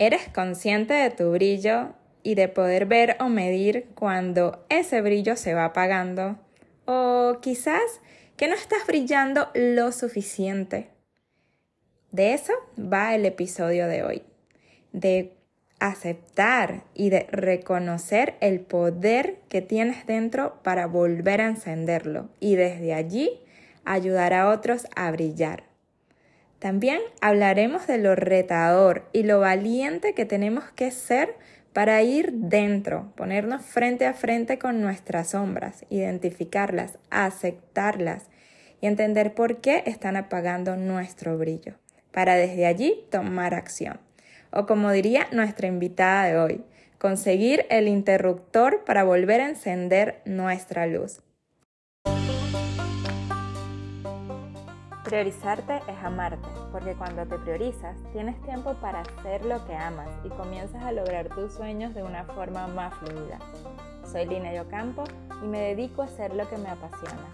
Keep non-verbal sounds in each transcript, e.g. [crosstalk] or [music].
¿Eres consciente de tu brillo y de poder ver o medir cuando ese brillo se va apagando? O quizás que no estás brillando lo suficiente. De eso va el episodio de hoy, de aceptar y de reconocer el poder que tienes dentro para volver a encenderlo y desde allí ayudar a otros a brillar. También hablaremos de lo retador y lo valiente que tenemos que ser para ir dentro, ponernos frente a frente con nuestras sombras, identificarlas, aceptarlas y entender por qué están apagando nuestro brillo, para desde allí tomar acción. O como diría nuestra invitada de hoy, conseguir el interruptor para volver a encender nuestra luz. Priorizarte es amarte, porque cuando te priorizas tienes tiempo para hacer lo que amas y comienzas a lograr tus sueños de una forma más fluida. Soy Lina Yocampo y me dedico a hacer lo que me apasiona,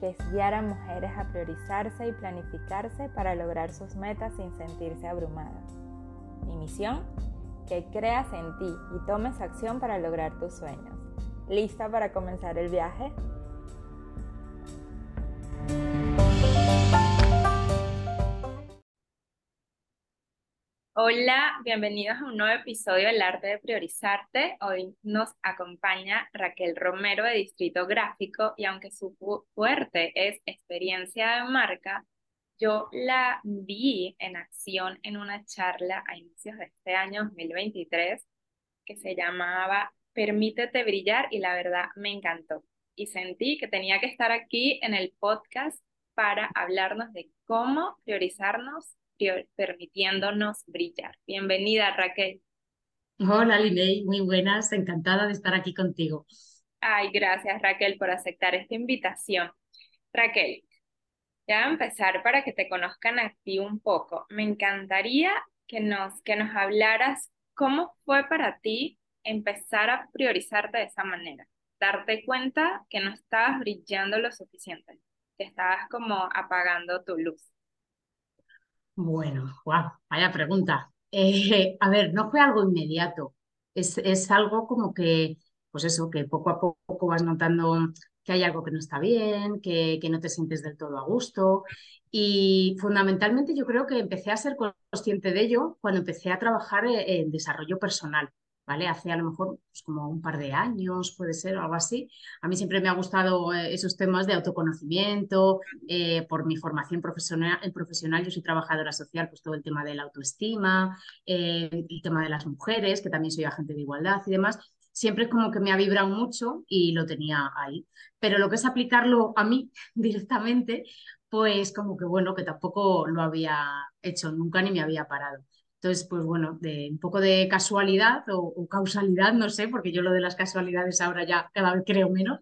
que es guiar a mujeres a priorizarse y planificarse para lograr sus metas sin sentirse abrumadas. Mi misión, que creas en ti y tomes acción para lograr tus sueños. ¿Lista para comenzar el viaje? Hola, bienvenidos a un nuevo episodio del arte de priorizarte. Hoy nos acompaña Raquel Romero de Distrito Gráfico y aunque su fuerte es experiencia de marca, yo la vi en acción en una charla a inicios de este año 2023 que se llamaba Permítete brillar y la verdad me encantó. Y sentí que tenía que estar aquí en el podcast para hablarnos de cómo priorizarnos permitiéndonos brillar. Bienvenida, Raquel. Hola, Liney, muy buenas, encantada de estar aquí contigo. Ay, gracias, Raquel, por aceptar esta invitación. Raquel, ya a empezar para que te conozcan a ti un poco, me encantaría que nos, que nos hablaras cómo fue para ti empezar a priorizarte de esa manera, darte cuenta que no estabas brillando lo suficiente, que estabas como apagando tu luz. Bueno, wow, vaya pregunta. Eh, a ver, no fue algo inmediato, es, es algo como que, pues eso, que poco a poco vas notando que hay algo que no está bien, que, que no te sientes del todo a gusto. Y fundamentalmente yo creo que empecé a ser consciente de ello cuando empecé a trabajar eh, en desarrollo personal. ¿Vale? Hace a lo mejor pues, como un par de años, puede ser, o algo así. A mí siempre me ha gustado eh, esos temas de autoconocimiento, eh, por mi formación profesional, profesional, yo soy trabajadora social, pues todo el tema de la autoestima, eh, el tema de las mujeres, que también soy agente de igualdad y demás. Siempre es como que me ha vibrado mucho y lo tenía ahí. Pero lo que es aplicarlo a mí [laughs] directamente, pues como que bueno, que tampoco lo había hecho nunca ni me había parado. Entonces, pues bueno, de un poco de casualidad o, causalidad, no sé, porque yo lo de las casualidades ahora ya cada vez creo menos,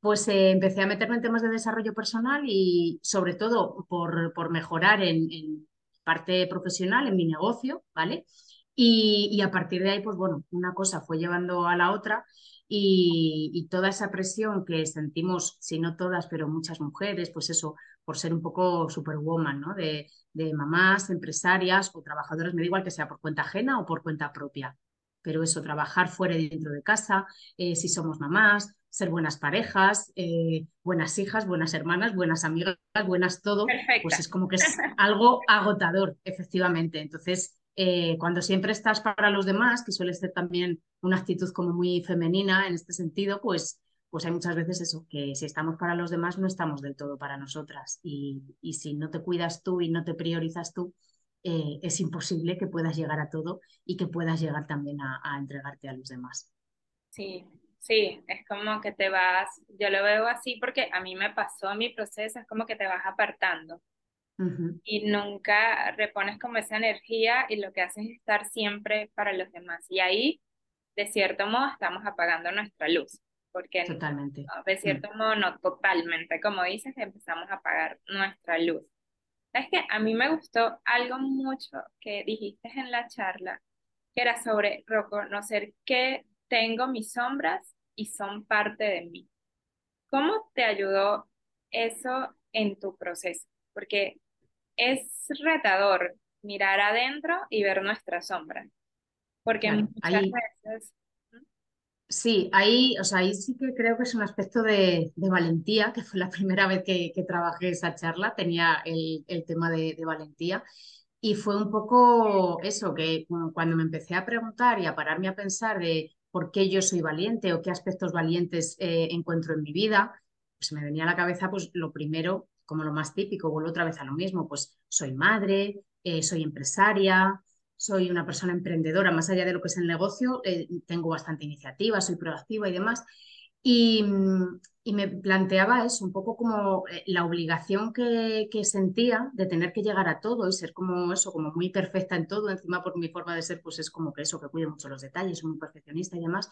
pues eh, empecé a meterme en temas de desarrollo personal y sobre todo por, mejorar en, parte profesional, en mi negocio, ¿vale? Y, y, a partir de ahí, pues bueno, una cosa fue llevando a la otra y, y, toda esa presión que sentimos, si no todas, pero muchas mujeres, pues eso, por ser un poco superwoman, ¿no? De, de mamás, empresarias o trabajadoras, me da igual que sea por cuenta ajena o por cuenta propia. Pero eso, trabajar fuera y dentro de casa, eh, si somos mamás, ser buenas parejas, eh, buenas hijas, buenas hermanas, buenas amigas, buenas todo, pues es como que es [laughs] algo agotador, efectivamente. Entonces, eh, cuando siempre estás para los demás, que suele ser también una actitud como muy femenina en este sentido, pues pues hay muchas veces eso, que si estamos para los demás no estamos del todo para nosotras. Y, si no te cuidas tú y no te priorizas tú, eh, es imposible que puedas llegar a todo y que puedas llegar también a, entregarte a los demás. Sí, sí, es como que te vas, yo lo veo así porque a mí me pasó mi proceso, es como que te vas apartando. Y nunca repones como esa energía y lo que haces es estar siempre para los demás. Y ahí, de cierto modo, estamos apagando nuestra luz porque totalmente. de cierto modo no totalmente, como dices, empezamos a apagar nuestra luz. Es que a mí me gustó algo mucho que dijiste en la charla, que era sobre reconocer que tengo mis sombras y son parte de mí. ¿Cómo te ayudó eso en tu proceso? Porque es retador mirar adentro y ver nuestra sombra. Porque Claro, muchas ahí, veces, sí, ahí, o sea, ahí sí que creo que es un aspecto de, valentía, que fue la [laughs] primera vez que, trabajé esa charla, tenía el, tema de, valentía. Y fue un poco eso, que cuando me empecé a preguntar y a pararme a pensar de por qué yo soy valiente o qué aspectos valientes eh, encuentro en mi vida, pues me venía a la cabeza pues lo primero, como lo más típico, vuelvo otra vez a lo mismo, pues soy madre, eh, soy empresaria, soy una persona emprendedora, más allá de lo que es el negocio, eh, tengo bastante iniciativa, soy proactiva y demás. Y, mm, y me planteaba eso, un poco como eh, la obligación que, que sentía de tener que llegar a todo y ser como eso, como muy perfecta en todo. Encima, por mi forma de ser, pues es como que eso, que cuido mucho los detalles, soy muy perfeccionista y demás.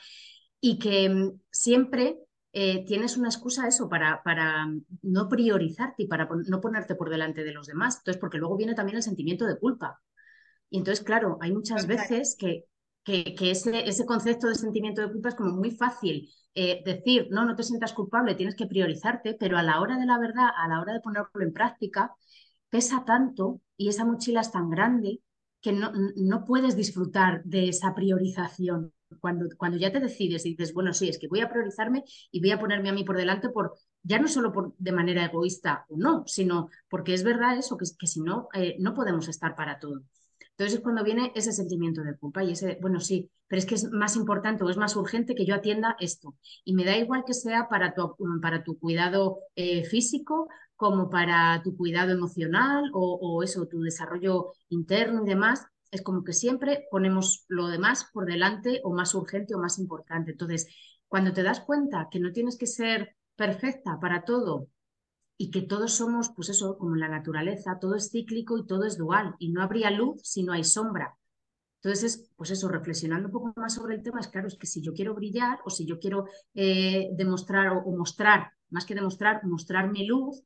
Y que mm, siempre eh, tienes una excusa eso para, para no priorizarte y para no ponerte por delante de los demás. Entonces, porque luego viene también el sentimiento de culpa. Y entonces, claro, hay muchas veces que, que, que ese, ese concepto de sentimiento de culpa es como muy fácil eh, decir, no, no te sientas culpable, tienes que priorizarte, pero a la hora de la verdad, a la hora de ponerlo en práctica, pesa tanto y esa mochila es tan grande que no, no puedes disfrutar de esa priorización. Cuando, cuando ya te decides y dices, bueno, sí, es que voy a priorizarme y voy a ponerme a mí por delante por, ya no solo por, de manera egoísta o no, sino porque es verdad eso, que, que si no, eh, no podemos estar para todo. Entonces es cuando viene ese sentimiento de culpa y ese, bueno, sí, pero es que es más importante o es más urgente que yo atienda esto. Y me da igual que sea para tu, para tu cuidado eh, físico, como para tu cuidado emocional o, o eso, tu desarrollo interno y demás. Es como que siempre ponemos lo demás por delante o más urgente o más importante. Entonces, cuando te das cuenta que no tienes que ser perfecta para todo y que todos somos, pues eso, como en la naturaleza, todo es cíclico y todo es dual, y no habría luz si no hay sombra. Entonces, es, pues eso, reflexionando un poco más sobre el tema, es claro, es que si yo quiero brillar o si yo quiero eh, demostrar o, o, mostrar, más que demostrar, mostrar mi luz,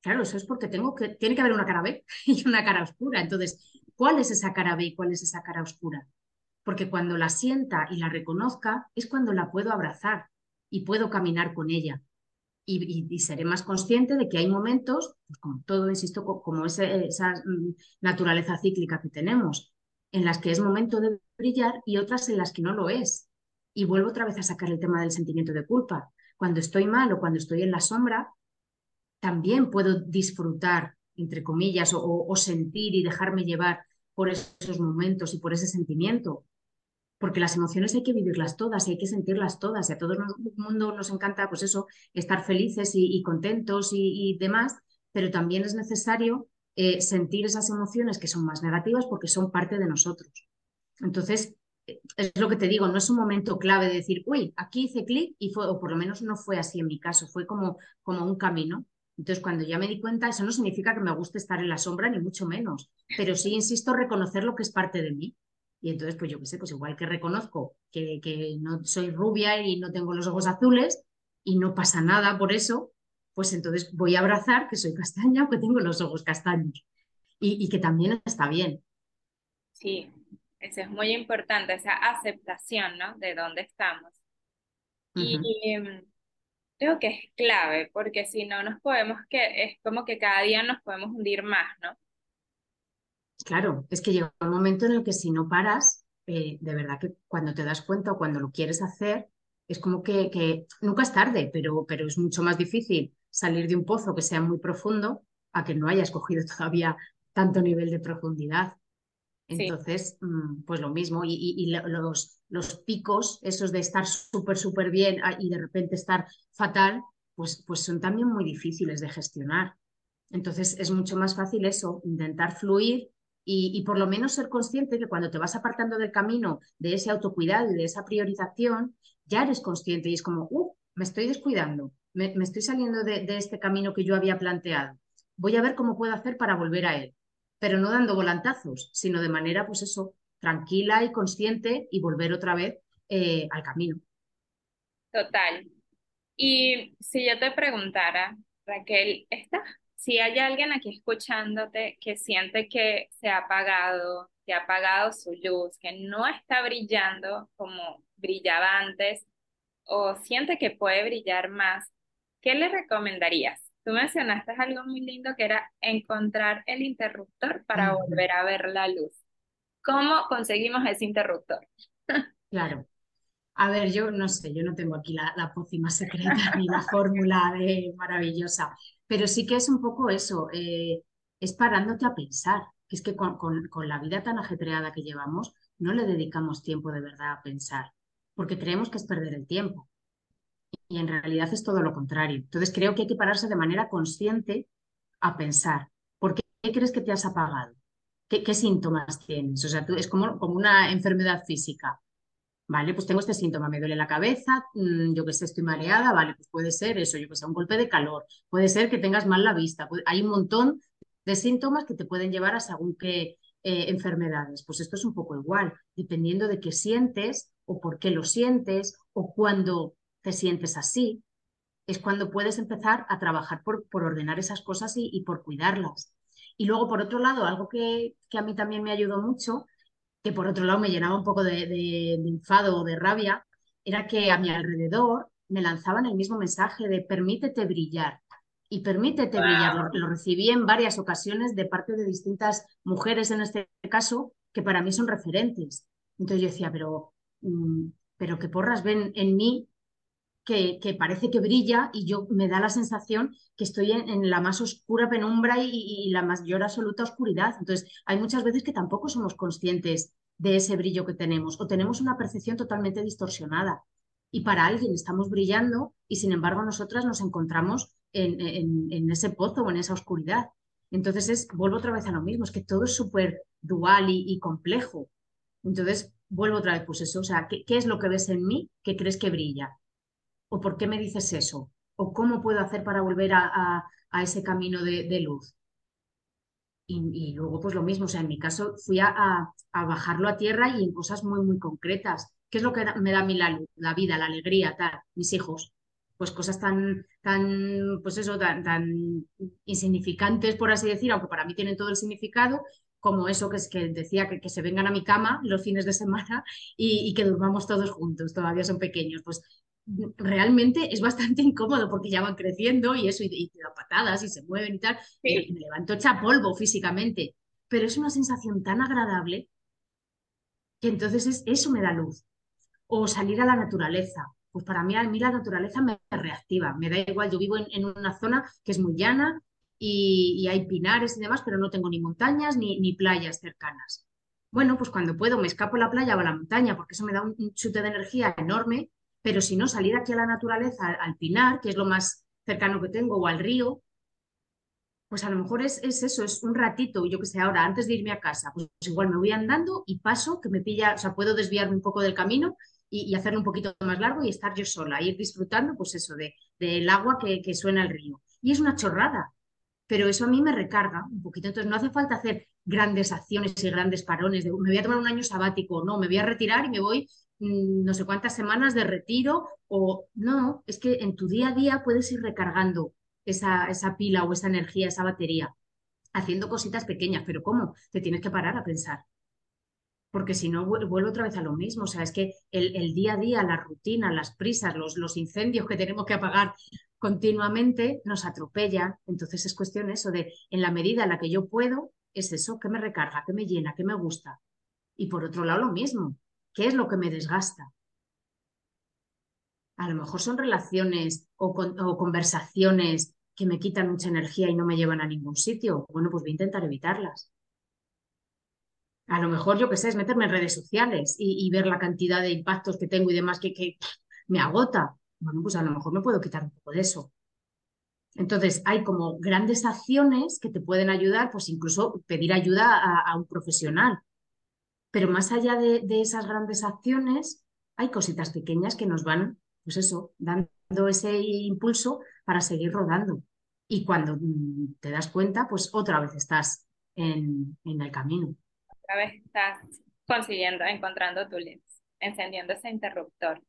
claro, eso es porque tengo que, tiene que haber una cara B [laughs] y una cara oscura. Entonces, ¿cuál es esa cara B y cuál es esa cara oscura? Porque cuando la sienta y la reconozca, es cuando la puedo abrazar y puedo caminar con ella y, seré más consciente de que hay momentos, pues como todo, insisto, como esa mm, naturaleza cíclica que tenemos, en las que es momento de brillar y otras en las que no lo es. Y vuelvo otra vez a sacar el tema del sentimiento de culpa. Cuando estoy mal o cuando estoy en la sombra, también puedo disfrutar, entre comillas, o sentir y dejarme llevar por esos momentos y por ese sentimiento porque las emociones hay que vivirlas todas y hay que sentirlas todas y a todo el mundo nos encanta pues eso, estar felices y, contentos y, y, demás, pero también es necesario eh, sentir esas emociones que son más negativas porque son parte de nosotros. Entonces, es lo que te digo, no es un momento clave de decir, uy, aquí hice clic y fue, o por lo menos no fue así en mi caso, fue como, como un camino. Entonces, cuando ya me di cuenta, eso no significa que me guste estar en la sombra, ni mucho menos, pero sí, insisto, reconocer lo que es parte de mí. Y entonces, pues yo qué sé, pues igual que reconozco que, que, no soy rubia y no tengo los ojos azules y no pasa nada por eso, pues entonces voy a abrazar que soy castaña o que tengo los ojos castaños. Y, y que también está bien. Sí, eso es muy importante, esa aceptación, ¿no? De dónde estamos. Uh Y em, creo que es clave, porque si no nos podemos, que es como que cada día nos podemos hundir más, ¿no? Claro, es que llega un momento en el que si no paras, eh, de verdad que cuando te das cuenta o cuando lo quieres hacer, es como que, que nunca es tarde, pero, pero es mucho más difícil salir de un pozo que sea muy profundo a que no hayas cogido [laughs] todavía tanto nivel de profundidad. Entonces, mm, pues lo mismo, y, y, y los, los picos, esos de estar súper, súper bien ah, y de repente estar fatal, pues, pues son también muy difíciles de gestionar. Entonces, es mucho más fácil eso, intentar fluir y, por lo menos ser consciente que cuando te vas apartando del camino de ese autocuidado y de esa priorización, ya eres consciente y es como, uh, me estoy descuidando, me, me estoy saliendo de, de este camino que yo había planteado. Voy a ver cómo puedo hacer para volver a él pero no dando volantazos, sino de manera, pues eso, tranquila y consciente y volver otra vez eh, al camino. total. Y si yo te preguntara, Raquel, ¿está, si hay alguien aquí escuchándote que siente que se ha apagado, que ha apagado su luz, que no está brillando como brillaba antes, o siente que puede brillar más, ¿qué le recomendarías? Tú mencionaste algo muy lindo que era encontrar el interruptor para Uh -huh. volver a ver la luz. ¿Cómo conseguimos ese interruptor? [laughs] Claro. A ver, yo no sé, yo no tengo aquí la, la pócima secreta ni la fórmula de maravillosa, pero sí que es un poco eso, eh, es parándote a pensar, es que con, con, la vida tan ajetreada que llevamos, no le dedicamos tiempo de verdad a pensar, porque creemos que es perder el tiempo. Y en realidad es todo lo contrario. Entonces creo que hay que pararse de manera consciente a pensar, ¿por qué crees que te has apagado? ¿Qué, qué síntomas tienes? O sea, tú, es como, como una enfermedad física. Vale, pues tengo este síntoma, me duele la cabeza, mm, yo que sé, estoy mareada, vale, pues puede ser eso, yo que sé, un golpe de calor, puede ser que tengas mal la vista, hay un montón de síntomas que te pueden llevar a según qué eh, enfermedades. Pues esto es un poco igual, dependiendo de qué sientes o por qué lo sientes o cuándo te sientes así, es cuando puedes empezar a trabajar por, por ordenar esas cosas y, y, por cuidarlas. Y luego, por otro lado, algo que, que a mí también me ayudó mucho que por otro lado me llenaba un poco de, de, enfado o de rabia, era que a mi alrededor me lanzaban el mismo mensaje de permítete brillar. Y permítete brillar. Lo, recibí en varias ocasiones de parte de distintas mujeres en este caso, que para mí son referentes. Entonces yo decía, pero, mm, pero que porras ven en mí que, parece que brilla y yo me da la sensación que estoy en, la más oscura penumbra y, y, la mayor absoluta oscuridad. Entonces, hay muchas veces que tampoco somos conscientes de ese brillo que tenemos o tenemos una percepción totalmente distorsionada. Y para alguien estamos brillando y sin embargo nosotras nos encontramos en, ese pozo o en esa oscuridad. Entonces, es, vuelvo otra vez a lo mismo, es que todo es súper dual y, y, complejo. Entonces, vuelvo otra vez, pues eso, o sea, ¿qué, ¿qué es lo que ves en mí que crees que brilla? ¿O por qué me dices eso? ¿O cómo puedo hacer para volver a, a, ese camino de, de luz? Y, y, luego, pues lo mismo, o sea, en mi caso fui a, a, bajarlo a tierra y en cosas muy, muy concretas. ¿Qué es lo que me da a mí la luz, la vida, la alegría, tal? Mis hijos. Pues cosas tan, tan, pues eso, tan, tan insignificantes, por así decir, aunque para mí tienen todo el significado, como eso que, es que decía que, que, se vengan a mi cama los fines de semana y, y, que durmamos todos juntos, todavía son pequeños. Pues realmente es bastante [laughs] incómodo porque ya van creciendo y eso, y, y te dan patadas y se mueven y tal. Sí. Y me levanto hecha polvo físicamente, pero es una sensación tan agradable que entonces es, eso me da luz. O salir a la naturaleza. Pues para mí, a mí la naturaleza me reactiva. Me da igual, yo vivo en, en una zona que es muy llana y, y, hay pinares y demás, pero no tengo ni montañas ni, ni playas cercanas. Bueno, pues cuando puedo me escapo a la playa o a la montaña porque eso me da un, un chute de energía enorme pero si no, salir aquí a la naturaleza, al, pinar, que es lo más cercano que tengo, o al río, pues a lo mejor es, es eso, es un ratito, yo que sé, ahora, antes de irme a casa, pues, igual me voy andando y paso, que me pilla, o sea, puedo desviarme un poco del camino y, y hacerlo un poquito más largo y estar yo sola, ir disfrutando, pues eso, de, del agua que, suena el río. Y es una chorrada, pero eso a mí me recarga un poquito. Entonces no hace falta hacer grandes acciones y grandes parones de me voy a tomar un año sabático, no, me voy a retirar y me voy no sé cuántas semanas de retiro o no, es que en tu día a día puedes ir recargando esa, esa pila o esa energía, esa batería, haciendo cositas pequeñas, pero ¿cómo? Te tienes que parar a pensar. Porque si no, vuelvo otra vez a lo mismo. O sea, es que el, el día a día, la rutina, las prisas, los, los incendios que tenemos que apagar continuamente nos atropellan. Entonces es cuestión eso de, en la medida en la que yo puedo, es eso, que me recarga, que me llena, que me gusta. Y por otro lado, lo mismo. ¿Qué es lo que me desgasta? A lo mejor son relaciones o, con, o, conversaciones que me quitan mucha energía y no me llevan a ningún sitio. Bueno, pues voy a intentar evitarlas. A lo mejor, yo qué sé, es meterme en redes sociales y, ver la cantidad de impactos que tengo y demás que, me agota. Bueno, pues a lo mejor me puedo quitar un poco de eso. Entonces, hay como grandes acciones que te pueden ayudar, pues incluso pedir ayuda a un profesional pero más allá de, de, esas grandes acciones, hay cositas pequeñas que nos van, pues eso, dando ese impulso para seguir rodando. Y cuando mm, te das cuenta, pues otra vez estás en, en el camino. Otra vez estás consiguiendo, encontrando tu luz, encendiendo ese interruptor.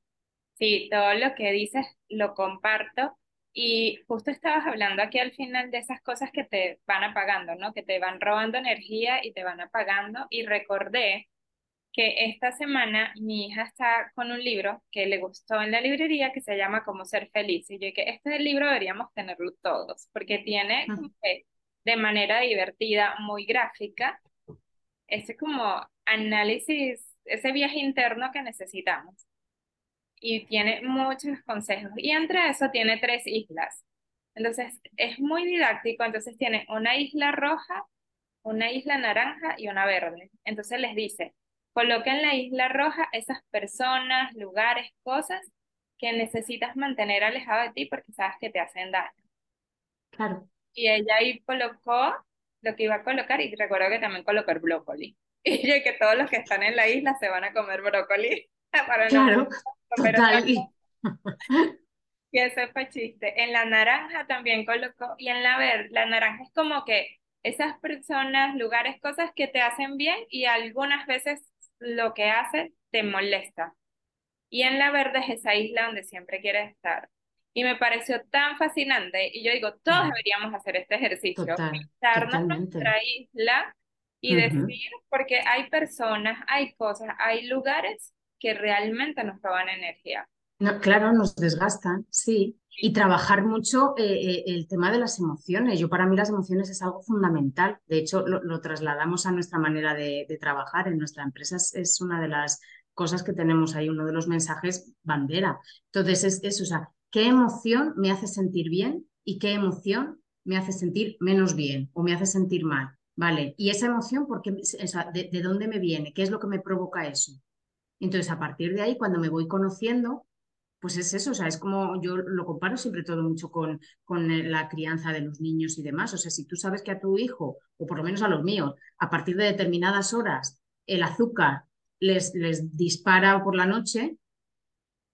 Sí, todo lo que dices lo comparto. Y justo estabas hablando aquí al final de esas cosas que te van apagando, ¿no? Que te van robando energía y te van apagando. Y recordé que esta semana mi hija está con un libro que le gustó en la librería que se llama Cómo ser feliz. Y yo que este libro deberíamos tenerlo todos, porque tiene como que, de manera divertida, muy gráfica, es como análisis, ese viaje interno que necesitamos. Y tiene muchos consejos. Y entre eso tiene tres islas. Entonces, es muy didáctico. Entonces, tiene una isla roja, una isla naranja y una verde. Entonces, les dice, coloca en la isla roja esas personas, lugares, cosas que necesitas mantener alejado de ti porque sabes que te hacen daño. Claro. Y ella ahí colocó lo que iba a colocar y recuerdo que también colocó el brócoli. [laughs] Y que todos los que están en la isla se van a comer brócoli. [laughs] Para claro, [laughs] total. Y ese fue chiste. En la naranja también colocó, y en la verde, la naranja es como que esas personas, lugares, cosas que te hacen bien y algunas veces lo que hacen te molesta. Y en la verde es esa isla donde siempre quieres estar. Y me pareció tan fascinante. Y yo digo, todos deberíamos hacer este ejercicio. Pintarnos nuestra isla y decir, porque hay personas, hay cosas, hay lugares que realmente nos roban energía. No, claro, nos desgastan, sí. Y trabajar mucho eh, eh, el tema de las emociones. Yo para mí las emociones es algo fundamental. De hecho, lo, trasladamos a nuestra manera de, trabajar. En nuestra empresa es, una de las cosas que tenemos ahí, uno de los mensajes bandera. Entonces, es eso, o sea, ¿qué emoción me hace sentir bien y qué emoción me hace sentir menos bien o me hace sentir mal? ¿Vale? Y esa emoción, porque, de, ¿de dónde me viene? ¿Qué es lo que me provoca eso? Entonces, a partir de ahí, cuando me voy conociendo, pues es eso, o sea, es como yo lo comparo siempre todo mucho con, con eh, la crianza de los niños y demás. O sea, si tú sabes que a tu hijo, o por lo menos a los míos, a partir de determinadas horas, el azúcar les, les dispara por la noche,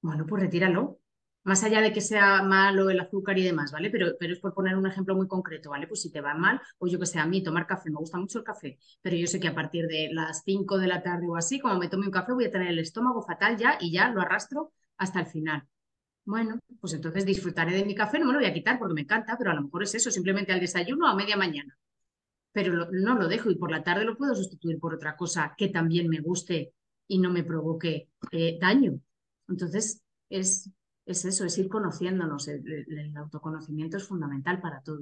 bueno, pues retíralo. Más allá de que sea malo el azúcar y demás, ¿vale? Pero, pero es por poner un ejemplo muy concreto, ¿vale? Pues si te va mal, o yo que sé, a mí tomar café, me gusta mucho el café, pero yo sé que a partir de las 5 de la tarde o así, como me tome un café, voy a tener el estómago fatal ya y ya lo arrastro hasta el final. Bueno, pues entonces disfrutaré de mi café, no me lo voy a quitar porque me encanta, pero a lo mejor es eso, simplemente al desayuno a media mañana. Pero no lo dejo y por la tarde lo puedo sustituir por otra cosa que también me guste y no me provoque eh, daño. Entonces, es, es eso, es ir conociéndonos. El, autoconocimiento es fundamental para todo.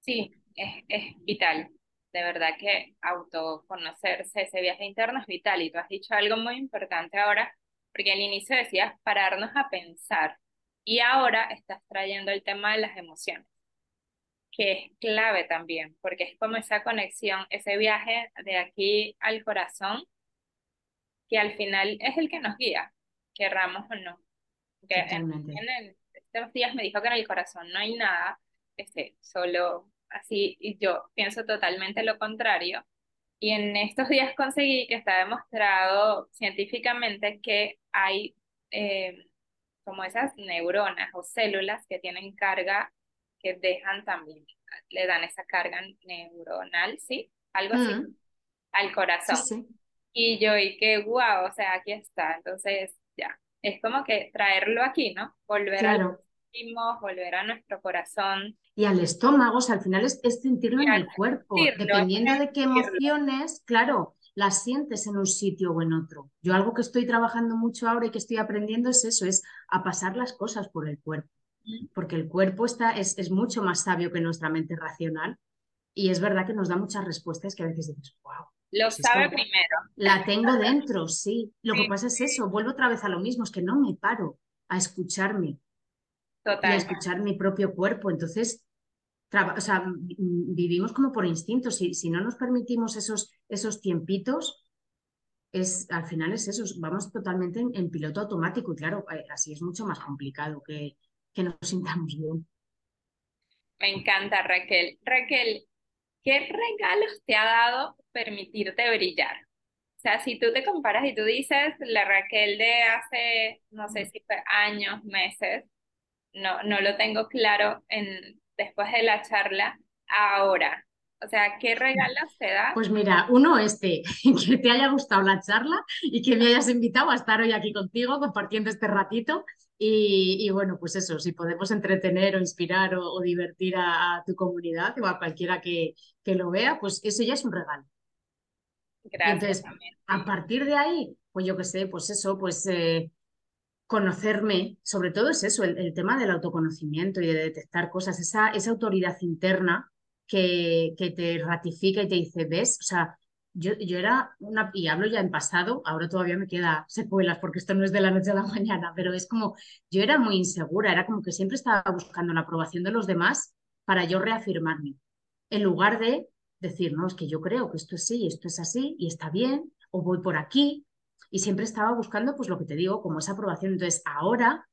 Sí, es, es vital. De verdad que autoconocerse, ese viaje interno es vital. Y tú has dicho algo muy importante ahora, porque al inicio decías pararnos a pensar y ahora estás trayendo el tema de las emociones, que es clave también, porque es como esa conexión, ese viaje de aquí al corazón, que al final es el que nos guía, querramos o no. Que en, estos días me dijo que en el corazón no hay nada, este, solo así, y yo pienso totalmente lo contrario. Y en estos días conseguí que está demostrado científicamente que hay eh, como esas neuronas o células que tienen carga que dejan también, le dan esa carga neuronal, ¿sí? Algo así, mm. al corazón. Y yo, y que wow, o sea, aquí está. Entonces, ya, es como que traerlo aquí, ¿no? Volver a volver a nuestro corazón. Y al estómago, o sea, al final es, sentirlo en el cuerpo, dependiendo de qué emociones, claro, las sientes en un sitio o en otro. Yo algo que estoy trabajando mucho ahora y que estoy aprendiendo es eso, es a pasar las cosas por el cuerpo. Porque el cuerpo está, es, es mucho más sabio que nuestra mente racional y es verdad que nos da muchas respuestas que a veces dices, wow. Lo sabe primero. La tengo dentro, sí. Lo que pasa es eso, vuelvo otra vez a lo mismo, es que no me paro a escucharme. Total. Y a escuchar mi propio cuerpo. Entonces, o sea, vivimos como por instinto. Si, si no nos permitimos esos, esos tiempitos, es, al final es eso, vamos totalmente en, piloto automático y claro, eh, así es mucho más complicado que, que nos [laughs] sintamos bien. Me encanta, Raquel. Raquel, ¿qué regalos te ha dado permitirte brillar? O sea, si tú te comparas y tú dices, la Raquel de hace, no sé si fue años, meses, no, no lo tengo claro en, después de la charla ahora? O sea, ¿qué regalos te da? Pues mira, uno este, [laughs] que te haya gustado la charla y que me hayas invitado a estar hoy aquí contigo compartiendo este ratito. Y, bueno, pues eso, si podemos entretener o inspirar o, divertir a, tu comunidad o a cualquiera que, que lo vea, pues eso ya es un regalo. Gracias. Entonces, a partir de ahí, pues yo qué sé, pues eso, pues eh, conocerme, sobre todo es eso, el, tema del autoconocimiento y de detectar cosas, esa, esa autoridad interna que, que, te ratifica y te dice, ves, o sea, yo, yo era una, y hablo ya en pasado, ahora todavía me queda secuelas porque esto no es de la noche a la mañana, pero es como, yo era muy insegura, era como que siempre estaba buscando la aprobación de los demás para yo reafirmarme, en lugar de decir, no, es que yo creo que esto es sí, esto es así y está bien, o voy por aquí, y siempre estaba buscando, pues lo que te digo, como esa aprobación. Entonces, ahora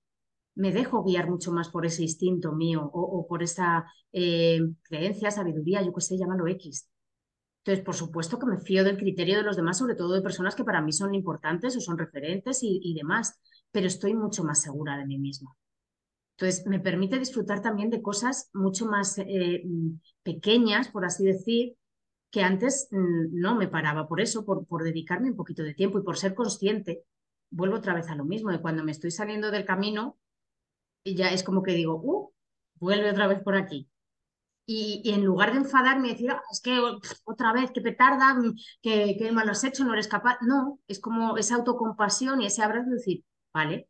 me dejo guiar mucho más por ese instinto mío o, por esa eh, creencia, sabiduría, yo qué sé, llámalo X. Entonces, por supuesto que me fío del criterio de los demás, sobre todo de personas que para mí son importantes o son referentes y, demás, pero estoy mucho más segura de mí misma. Entonces, me permite disfrutar también de cosas mucho más eh, pequeñas, por así decir, que antes mm, no me paraba por eso, por, dedicarme un poquito de tiempo y por ser consciente. Vuelvo otra vez a lo mismo, de cuando me estoy saliendo del camino, ya es como que digo, uh, vuelve otra vez por aquí. Y, en lugar de enfadarme y decir, ah, es que otra vez, que petarda, mm, que, que mal has hecho, no eres capaz. No, es como esa autocompasión y ese abrazo de decir, vale,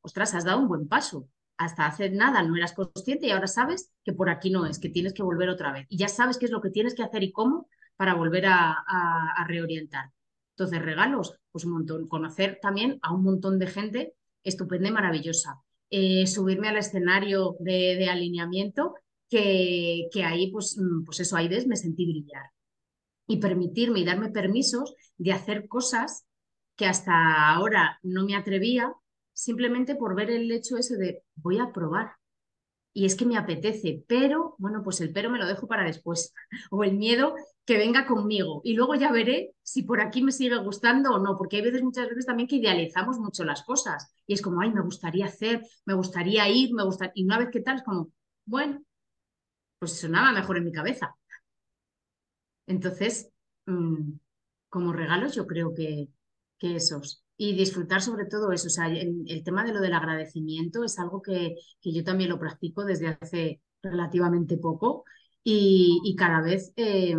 ostras, has dado un buen paso. Hasta hace nada no eras consciente y ahora sabes que por aquí no es, que tienes que volver otra vez. Y ya sabes qué es lo que tienes que hacer y cómo para volver a, reorientar. Entonces, regalos, pues un montón. Conocer también a un montón de gente estupenda y maravillosa. Eh, subirme al escenario de, alineamiento, que, que, ahí, pues, mm, pues eso, ahí ves, me sentí brillar. Y permitirme y darme permisos de hacer cosas que hasta ahora no me atrevía, simplemente por ver el hecho ese de voy a probar. Y es que me apetece, pero, bueno, pues el pero me lo dejo para después. [laughs] O el miedo que venga conmigo. Y luego ya veré si por aquí me sigue gustando o no, porque hay veces, muchas veces también que idealizamos mucho las cosas. Y es como, ay, me gustaría hacer, me gustaría ir, me gustaría... Y una vez que tal, es como, bueno, pues sonaba mejor en mi cabeza. Entonces, mm, como regalos, yo creo que, que esos. Y disfrutar sobre todo eso. O sea, el, tema de lo del agradecimiento es algo que, que yo también lo practico desde hace relativamente poco y, y cada vez eh,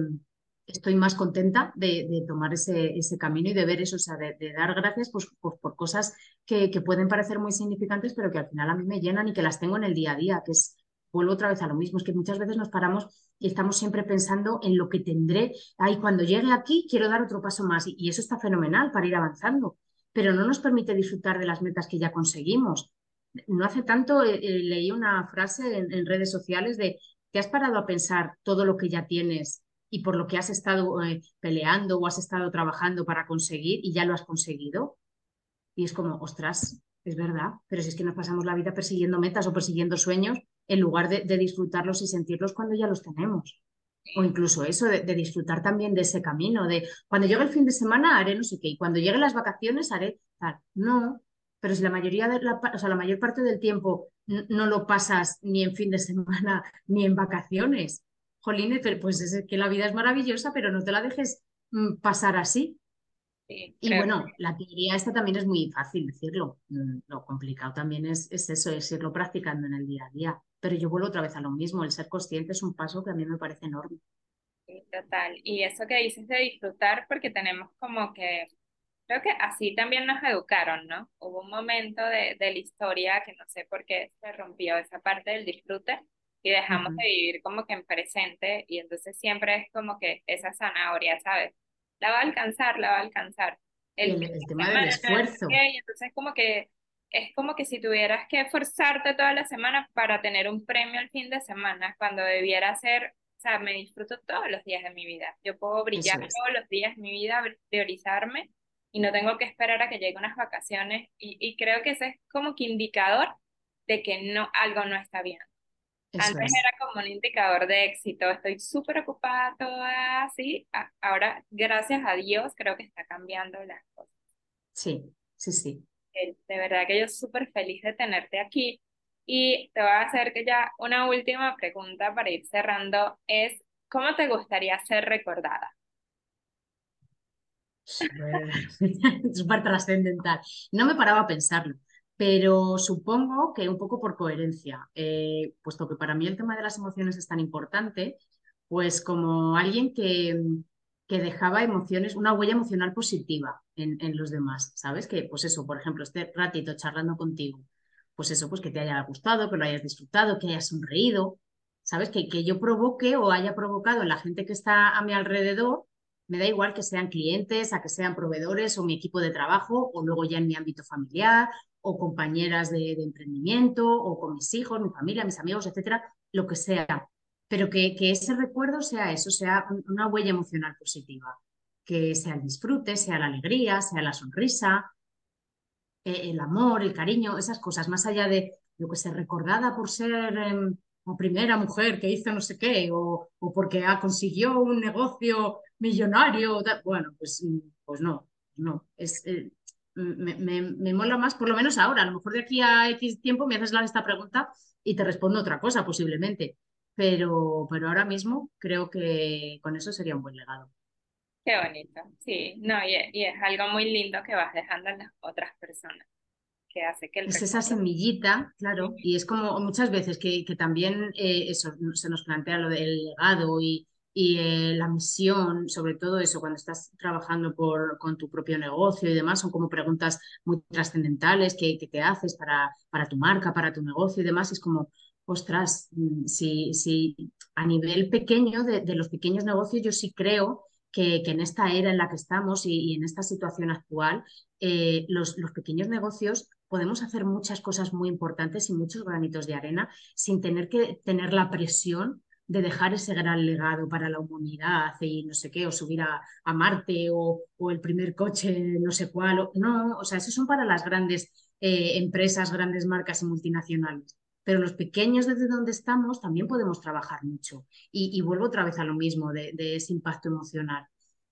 estoy más contenta de, tomar ese, ese, camino y de ver eso, o sea, de, dar gracias pues, por, por cosas que, que, pueden parecer muy significantes, pero que al final a mí me llenan y que las tengo en el día a día, que es, vuelvo otra vez a lo mismo, es que muchas veces nos paramos y estamos siempre pensando en lo que tendré, ay, cuando llegue aquí quiero dar otro paso más y, eso está fenomenal para ir avanzando, pero no nos permite disfrutar de las metas que ya conseguimos. No hace tanto eh, eh, leí una frase en, redes sociales de, ¿te has parado a pensar todo lo que ya tienes y por lo que has estado eh, peleando o has estado trabajando para conseguir y ya lo has conseguido. Y es como, ostras, es verdad, pero si es que nos pasamos la vida persiguiendo metas o persiguiendo sueños en lugar de, disfrutarlos y sentirlos cuando ya los tenemos. O incluso eso, de, disfrutar también de ese camino, de cuando llegue el fin de semana haré no sé qué, y cuando lleguen las vacaciones haré tal. No, pero si la mayoría de la, o sea, la mayor parte del tiempo no lo pasas ni en fin de semana [laughs] ni en vacaciones, jolín, pues es que la vida es maravillosa, pero no te la dejes mm, pasar así. y bueno, la teoría esta también es muy fácil decirlo. Mm, lo complicado también es, es eso, es irlo practicando en el día a día. Pero yo vuelvo otra vez a lo mismo, el ser consciente es un paso que a mí me parece enorme. total. Y eso que dices de disfrutar, porque tenemos como que, creo que así también nos educaron, ¿no? Hubo un momento de, de la historia que no sé por qué se rompió esa parte del disfrute, y dejamos de vivir como que en presente y entonces siempre es como que esa zanahoria, ¿sabes? La va a alcanzar, la va a alcanzar. El, tema del esfuerzo. y entonces como que es como que si tuvieras que esforzarte toda la semana para tener un premio el fin de semana, cuando debiera ser, o sea, me disfruto todos los días de mi vida. Yo puedo brillar todos los días de mi vida, priorizarme y no tengo que esperar a que lleguen unas vacaciones y, y creo que ese es como que indicador de que no, algo no está bien. Antes era como un indicador de éxito, estoy súper ocupada, toda así. Ahora, gracias a Dios, creo que está cambiando las cosas. Sí, sí, sí. De verdad que yo súper feliz de tenerte aquí. Y te voy a hacer que ya una última pregunta para ir cerrando es, ¿cómo te gustaría ser recordada? [laughs] Súper trascendental. No me paraba a pensarlo pero supongo que un poco por coherencia, eh, puesto que para mí el tema de las emociones es tan importante, pues como alguien que, que dejaba emociones, una huella emocional positiva en, en, los demás, ¿sabes? Que pues eso, por ejemplo, este ratito charlando contigo, pues eso, pues que te haya gustado, que lo hayas disfrutado, que hayas sonreído, ¿sabes? Que, que yo provoque o haya provocado en la gente que está a mi alrededor Me da igual que sean clientes, a que sean proveedores o mi equipo de trabajo o luego ya en mi ámbito familiar o compañeras de, emprendimiento o con mis hijos, mi familia, mis amigos, etcétera, lo que sea. Pero que, que ese recuerdo sea eso, sea una huella emocional positiva. Que sea el disfrute, sea la alegría, sea la sonrisa, eh, el amor, el cariño, esas cosas, más allá de lo que se recordada por ser em, la primera mujer que hizo no sé qué, o, o porque ha, consiguió un negocio millonario, bueno, pues, mm, pues no, no, es, eh, me, me, mola más, por lo menos ahora, a lo mejor de aquí a X tiempo me haces esta pregunta y te respondo otra cosa posiblemente, pero, pero ahora mismo creo que con eso sería un buen legado. Qué bonito, sí, no, y, y es algo muy lindo que vas dejando en las otras personas que hace que el Es esa semillita, claro, y es como muchas veces que, que también eh, eso se nos plantea lo del legado y, y eh, la misión, sobre todo eso, cuando estás trabajando por, con tu propio negocio y demás, son como preguntas muy trascendentales que, que, te haces para, para tu marca, para tu negocio y demás, es como, ostras, mm, si, si a nivel pequeño, de, los pequeños negocios, yo sí creo que, en esta era en la que estamos y, en esta situación actual, eh, los, pequeños negocios podemos hacer muchas cosas muy importantes y muchos granitos de arena sin tener que tener la presión de dejar ese gran legado para la humanidad y no sé qué, o subir a, Marte o, el primer coche, no sé cuál. No, o sea, esos son para las grandes eh, empresas, grandes marcas y multinacionales. Pero los pequeños desde donde estamos también podemos trabajar mucho. Y, vuelvo otra vez a lo mismo de, ese impacto emocional.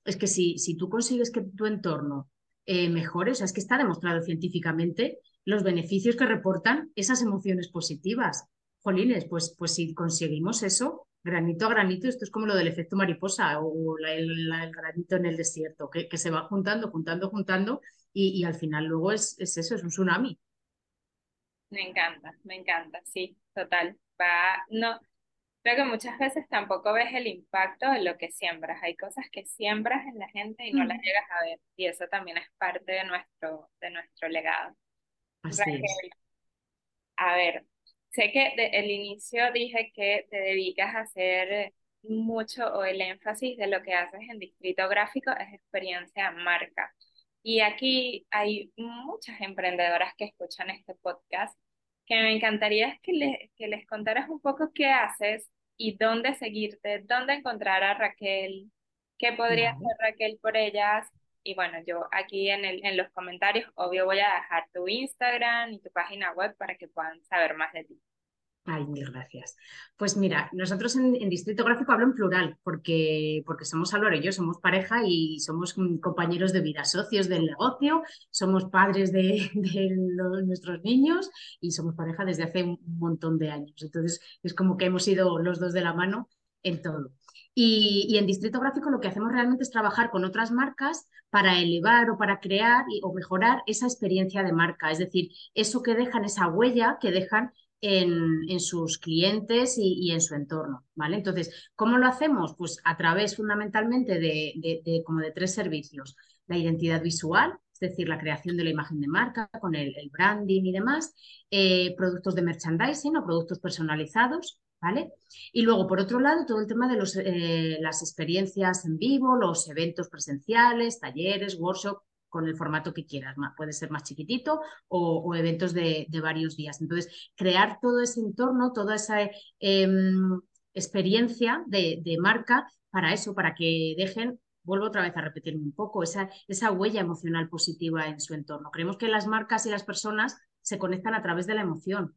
Es que si, si tú consigues que tu entorno eh, mejores. O sea, es que está demostrado científicamente los beneficios que reportan esas emociones positivas. Jolines, pues, pues si conseguimos eso, granito a granito, esto es como lo del efecto mariposa o el, granito en el desierto, que, que, se va juntando, juntando, juntando y, y al final luego es, es, eso, es un tsunami. Me encanta, me encanta, sí, total. Va, no, Creo que muchas veces tampoco ves el impacto de lo que siembras. Hay cosas que siembras en la gente y no las llegas a ver. Y eso también es parte de nuestro, de nuestro legado. Así Raquel, es. A ver, sé que desde el inicio dije que te dedicas a hacer mucho o el énfasis de lo que haces en Distrito Gráfico es experiencia marca. Y aquí hay muchas emprendedoras que escuchan este podcast que me encantaría que, le, que les contaras un poco qué haces y dónde seguirte, dónde encontrar a Raquel, qué podría hacer Raquel por ellas. Y bueno, yo aquí en, el, en los comentarios, obvio, voy a dejar tu Instagram y tu página web para que puedan saber más de ti. Ay, mil gracias. Pues mira, nosotros en, Distrito Gráfico hablo en plural, porque, porque somos Álvaro y yo, somos pareja y somos compañeros de vida, socios del negocio, somos padres de, [laughs] nuestros niños y somos pareja desde hace un montón de años. Entonces, es como que hemos ido los dos de la mano en todo. Y, y, en Distrito Gráfico lo que hacemos realmente es trabajar con otras marcas para elevar o para crear y, o mejorar esa experiencia de marca, es decir, eso que dejan, esa huella que dejan en, sus clientes y, en su entorno, ¿vale? Entonces, ¿cómo lo hacemos? Pues a través fundamentalmente de, como de tres servicios. La identidad visual, es decir, la creación de la imagen de marca con el, el branding y demás, eh, productos de merchandising o productos personalizados, ¿vale? Y luego, por otro lado, todo el tema de los, eh, las experiencias en vivo, los eventos presenciales, talleres, workshops, con el formato que quieras. Puede ser más chiquitito o, o eventos de, de, varios días. Entonces, crear todo ese entorno, toda esa eh, experiencia de, de, marca para eso, para que dejen, vuelvo otra vez a repetirme un poco, esa, esa huella emocional positiva en su entorno. Creemos que las marcas y las personas se conectan a través de la emoción.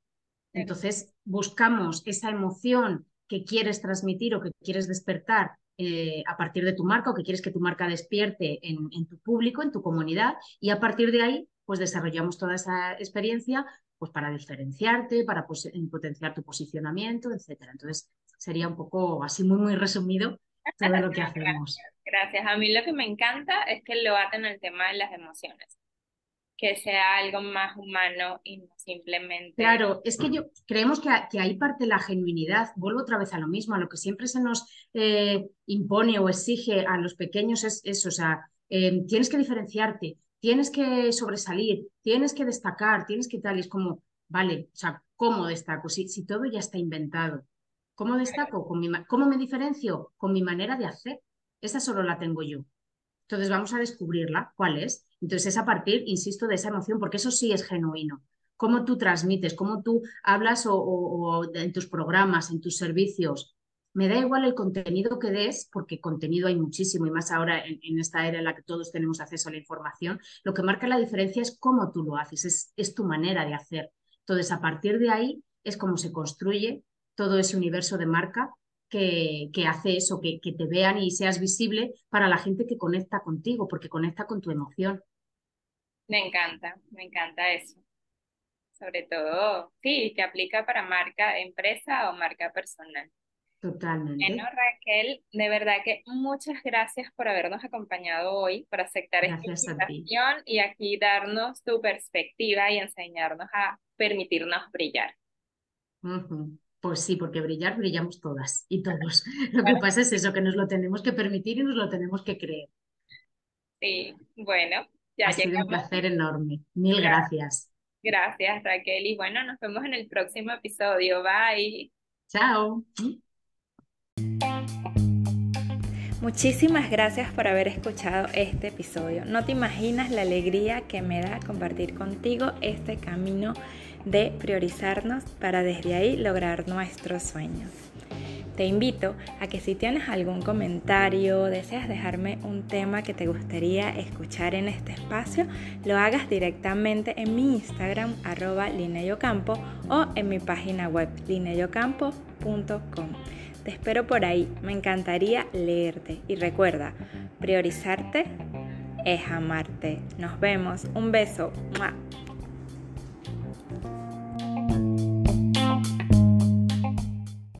Entonces, buscamos esa emoción que quieres transmitir o que quieres despertar eh, a partir de tu marca o que quieres que tu marca despierte en, en, tu público, en tu comunidad, y a partir de ahí, pues desarrollamos toda esa experiencia pues para diferenciarte, para pues, potenciar tu posicionamiento, etcétera. Entonces, sería un poco así muy, muy resumido todo lo que [laughs] hacemos. Gracias. Gracias. A mí lo que me encanta es que lo aten el tema de las emociones que sea algo más humano y no simplemente... Claro, es que yo creemos que, que ahí parte la genuinidad. Vuelvo otra vez a lo mismo, a lo que siempre se nos eh, impone o exige a los pequeños es eso, o sea, eh, tienes que diferenciarte, tienes que sobresalir, tienes que destacar, tienes que tal, y es como, vale, o sea, ¿cómo destaco? Si, si todo ya está inventado. ¿Cómo destaco? Con mi, ¿Cómo me diferencio? Con mi manera de hacer. esa solo la tengo yo. Entonces vamos a descubrirla, ¿cuál es? Entonces es a partir, insisto, de esa emoción, porque eso sí es genuino. Cómo tú transmites, cómo tú hablas o, en tus programas, en tus servicios. Me da igual el contenido que des, porque contenido hay muchísimo y más ahora en, esta era en la que todos tenemos acceso a la información. Lo que marca la diferencia es cómo tú lo haces, es, es tu manera de hacer. Entonces, a partir de ahí es como se construye todo ese universo de marca que, hace eso, que, que, te vean y seas visible para la gente que conecta contigo, porque conecta con tu emoción. Me encanta, me encanta eso. Sobre todo, sí, te aplica para marca empresa o marca personal. Totalmente. Bueno, Raquel, de verdad que muchas gracias por habernos acompañado hoy, por aceptar esta invitación y aquí darnos tu perspectiva y enseñarnos a permitirnos brillar. Pues sí, porque brillar brillamos todas y todos. [laughs] Lo que pasa es eso, que nos lo tenemos que permitir y nos lo tenemos que creer. Sí, bueno, ya ha sido un placer enorme. Mil gracias. Gracias, Raquel. Y bueno, nos vemos en el próximo episodio. Bye. Chao. Muchísimas gracias por haber escuchado este episodio. No te imaginas la alegría que me da compartir contigo este camino de priorizarnos para desde ahí lograr nuestros sueños. Te invito a que si tienes algún comentario, deseas dejarme un tema que te gustaría escuchar en este espacio, lo hagas directamente en mi Instagram arroba lineyocampo o en mi página web lineyocampo.com. Te espero por ahí, me encantaría leerte y recuerda, priorizarte es amarte. Nos vemos, un beso. thank you